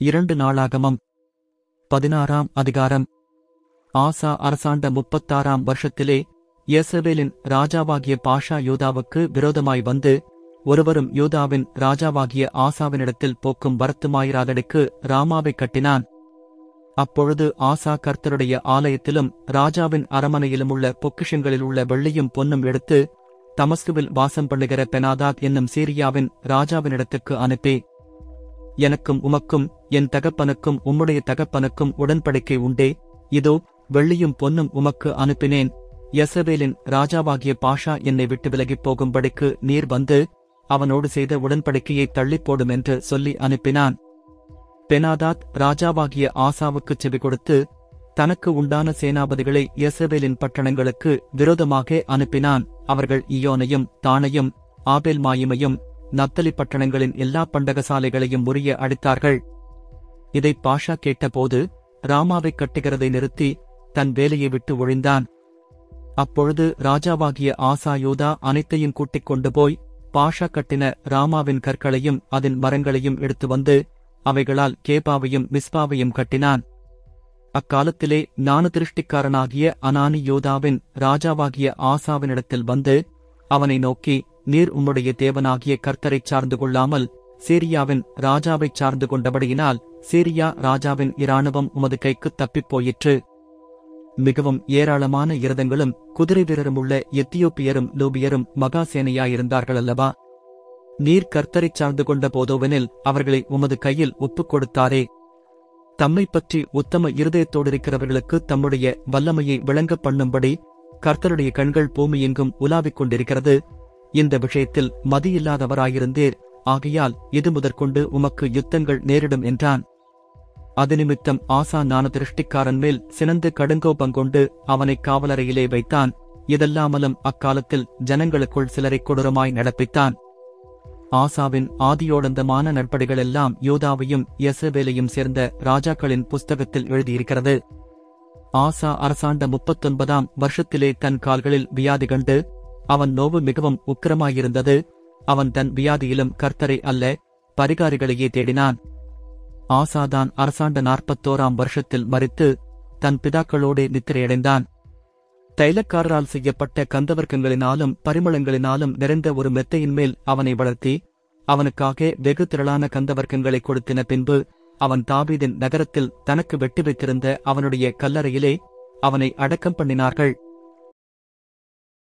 இரண்டு நாளாகமம். பதினாறாம் அதிகாரம். ஆசா அரசாண்ட முப்பத்தாறாம் வருஷத்திலே யேசபேலின் ராஜாவாகிய பாஷா யூதாவுக்கு விரோதமாய் வந்து ஒருவரும் யூதாவின் ராஜாவாகிய ஆசாவினிடத்தில் போக்கும் வரத்துமாயிராதடிக்கு ராமாவைக் கட்டினான். அப்பொழுது ஆசா கர்த்தருடைய ஆலயத்திலும் ராஜாவின் அரமனையிலும் உள்ள பொக்கிஷங்களில் உள்ள வெள்ளியும் பொன்னும் எடுத்து தமஸ்குவில் வாசம் பண்ணுகிற பெனாதாத் என்னும் சீரியாவின் ராஜாவினிடத்துக்கு அனுப்பி எனக்கும் உமக்கும் என் தகப்பனுக்கும் உம்முடைய தகப்பனுக்கும் உடன்படிக்கை உண்டே. இதோ வெள்ளியும் பொன்னும் உமக்கு அனுப்பினேன். யசபேலின் ராஜாவாகிய பாஷா என்னை விட்டு விலகிப் போகும்படிக்கு நீர் வந்து அவனோடு செய்த உடன்படிக்கையை தள்ளிப்போடும் என்று சொல்லி அனுப்பினான். பெனாதாத் ராஜாவாகிய ஆசாவுக்குச் செவி கொடுத்து தனக்கு உண்டான சேனாபதிகளை யசபேலின் பட்டணங்களுக்கு விரோதமாக அனுப்பினான். அவர்கள் இயோனையும் தானையும் ஆபேல் மாயிமையும் நத்தலி பட்டணங்களின் எல்லா பண்டகசாலைகளையும் முறிய அடித்தார்கள். இதை பாஷா கேட்டபோது ராமாவைக் கட்டுகிறதை நிறுத்தி தன் வேலையை விட்டு ஒழிந்தான். அப்பொழுது ராஜாவாகிய ஆசா யூதா அனைத்தையும் கூட்டிக் கொண்டு போய் பாஷா கட்டின ராமாவின் கற்களையும் அதன் மரங்களையும் எடுத்து வந்து அவைகளால் கேபாவையும் மிஸ்பாவையும் கட்டினான். அக்காலத்திலே ஞான திருஷ்டிக்காரனாகிய அனானி யோதாவின் ராஜாவாகிய ஆசாவினிடத்தில் வந்து அவனை நோக்கி நீர் உம்முடைய தேவனாகிய கர்த்தரைச் சார்ந்து கொள்ளாமல் சீரியாவின் ராஜாவைச் சார்ந்து கொண்டபடியினால் சீரியா ராஜாவின் இராணுவம் உமது கைக்குத் தப்பிப் போயிற்று மிகவும் ஏராளமான இரதங்களும் குதிரை வீரரும் உள்ள எத்தியோப்பியரும் லூபியரும் மகாசேனையாயிருந்தார்கள் அல்லவா நீர் கர்த்தரைச் சார்ந்து கொண்ட போதோவெனில் அவர்களை உமது கையில் ஒப்புக் கொடுத்தாரே. தம்மைப் பற்றி உத்தம இருதயத்தோடிருக்கிறவர்களுக்கு தம்முடைய வல்லமையை விளங்கப் பண்ணும்படி கர்த்தருடைய கண்கள் பூமியெங்கும் உலாவிக் கொண்டிருக்கிறது. இந்த விஷயத்தில் மதியில்லாதவராயிருந்தீர். ஆகையால் இது முதற்கொண்டு உமக்கு யுத்தங்கள் நேரிடும் என்றான். அது நிமித்தம் ஆசா நான திருஷ்டிக்காரன் மேல் சினந்து கடுங்கோபங்கொண்டு அவனைக் காவலறையிலே வைத்தான். இதெல்லாமலும் அக்காலத்தில் ஜனங்களுக்குள் சிலரைக் கொடூரமாய் நடப்பித்தான். ஆசாவின் ஆதியோடந்தமான நட்படிகளெல்லாம் யோதாவையும் யசபேலையும் சேர்ந்த ராஜாக்களின் புஸ்தகத்தில் எழுதியிருக்கிறது. ஆசா அரசாண்ட முப்பத்தொன்பதாம் வருஷத்திலே தன் கால்களில் வியாதி கண்டு அவன் நோவு மிகவும் உக்கிரமாயிருந்தது. அவன் தன் வியாதியிலும் கர்த்தரை அல்ல பரிகாரிகளையே தேடினான். ஆசாதான் அரசாண்ட நாற்பத்தோராம் வருஷத்தில் மறித்து தன் பிதாக்களோடே நித்திரையடைந்தான். தைலக்காரரால் செய்யப்பட்ட கந்தவர்க்கங்களினாலும் பரிமளங்களினாலும் நிறைந்த ஒரு மெத்தையின் மேல் அவனை வளர்த்தி அவனுக்காக வெகு திரளான கந்தவர்க்கங்களை கொடுத்தின பின்பு அவன் தாபீதின் நகரத்தில் தனக்கு வெட்டி வைத்திருந்த அவனுடைய கல்லறையிலே அவனை அடக்கம் பண்ணினார்கள்.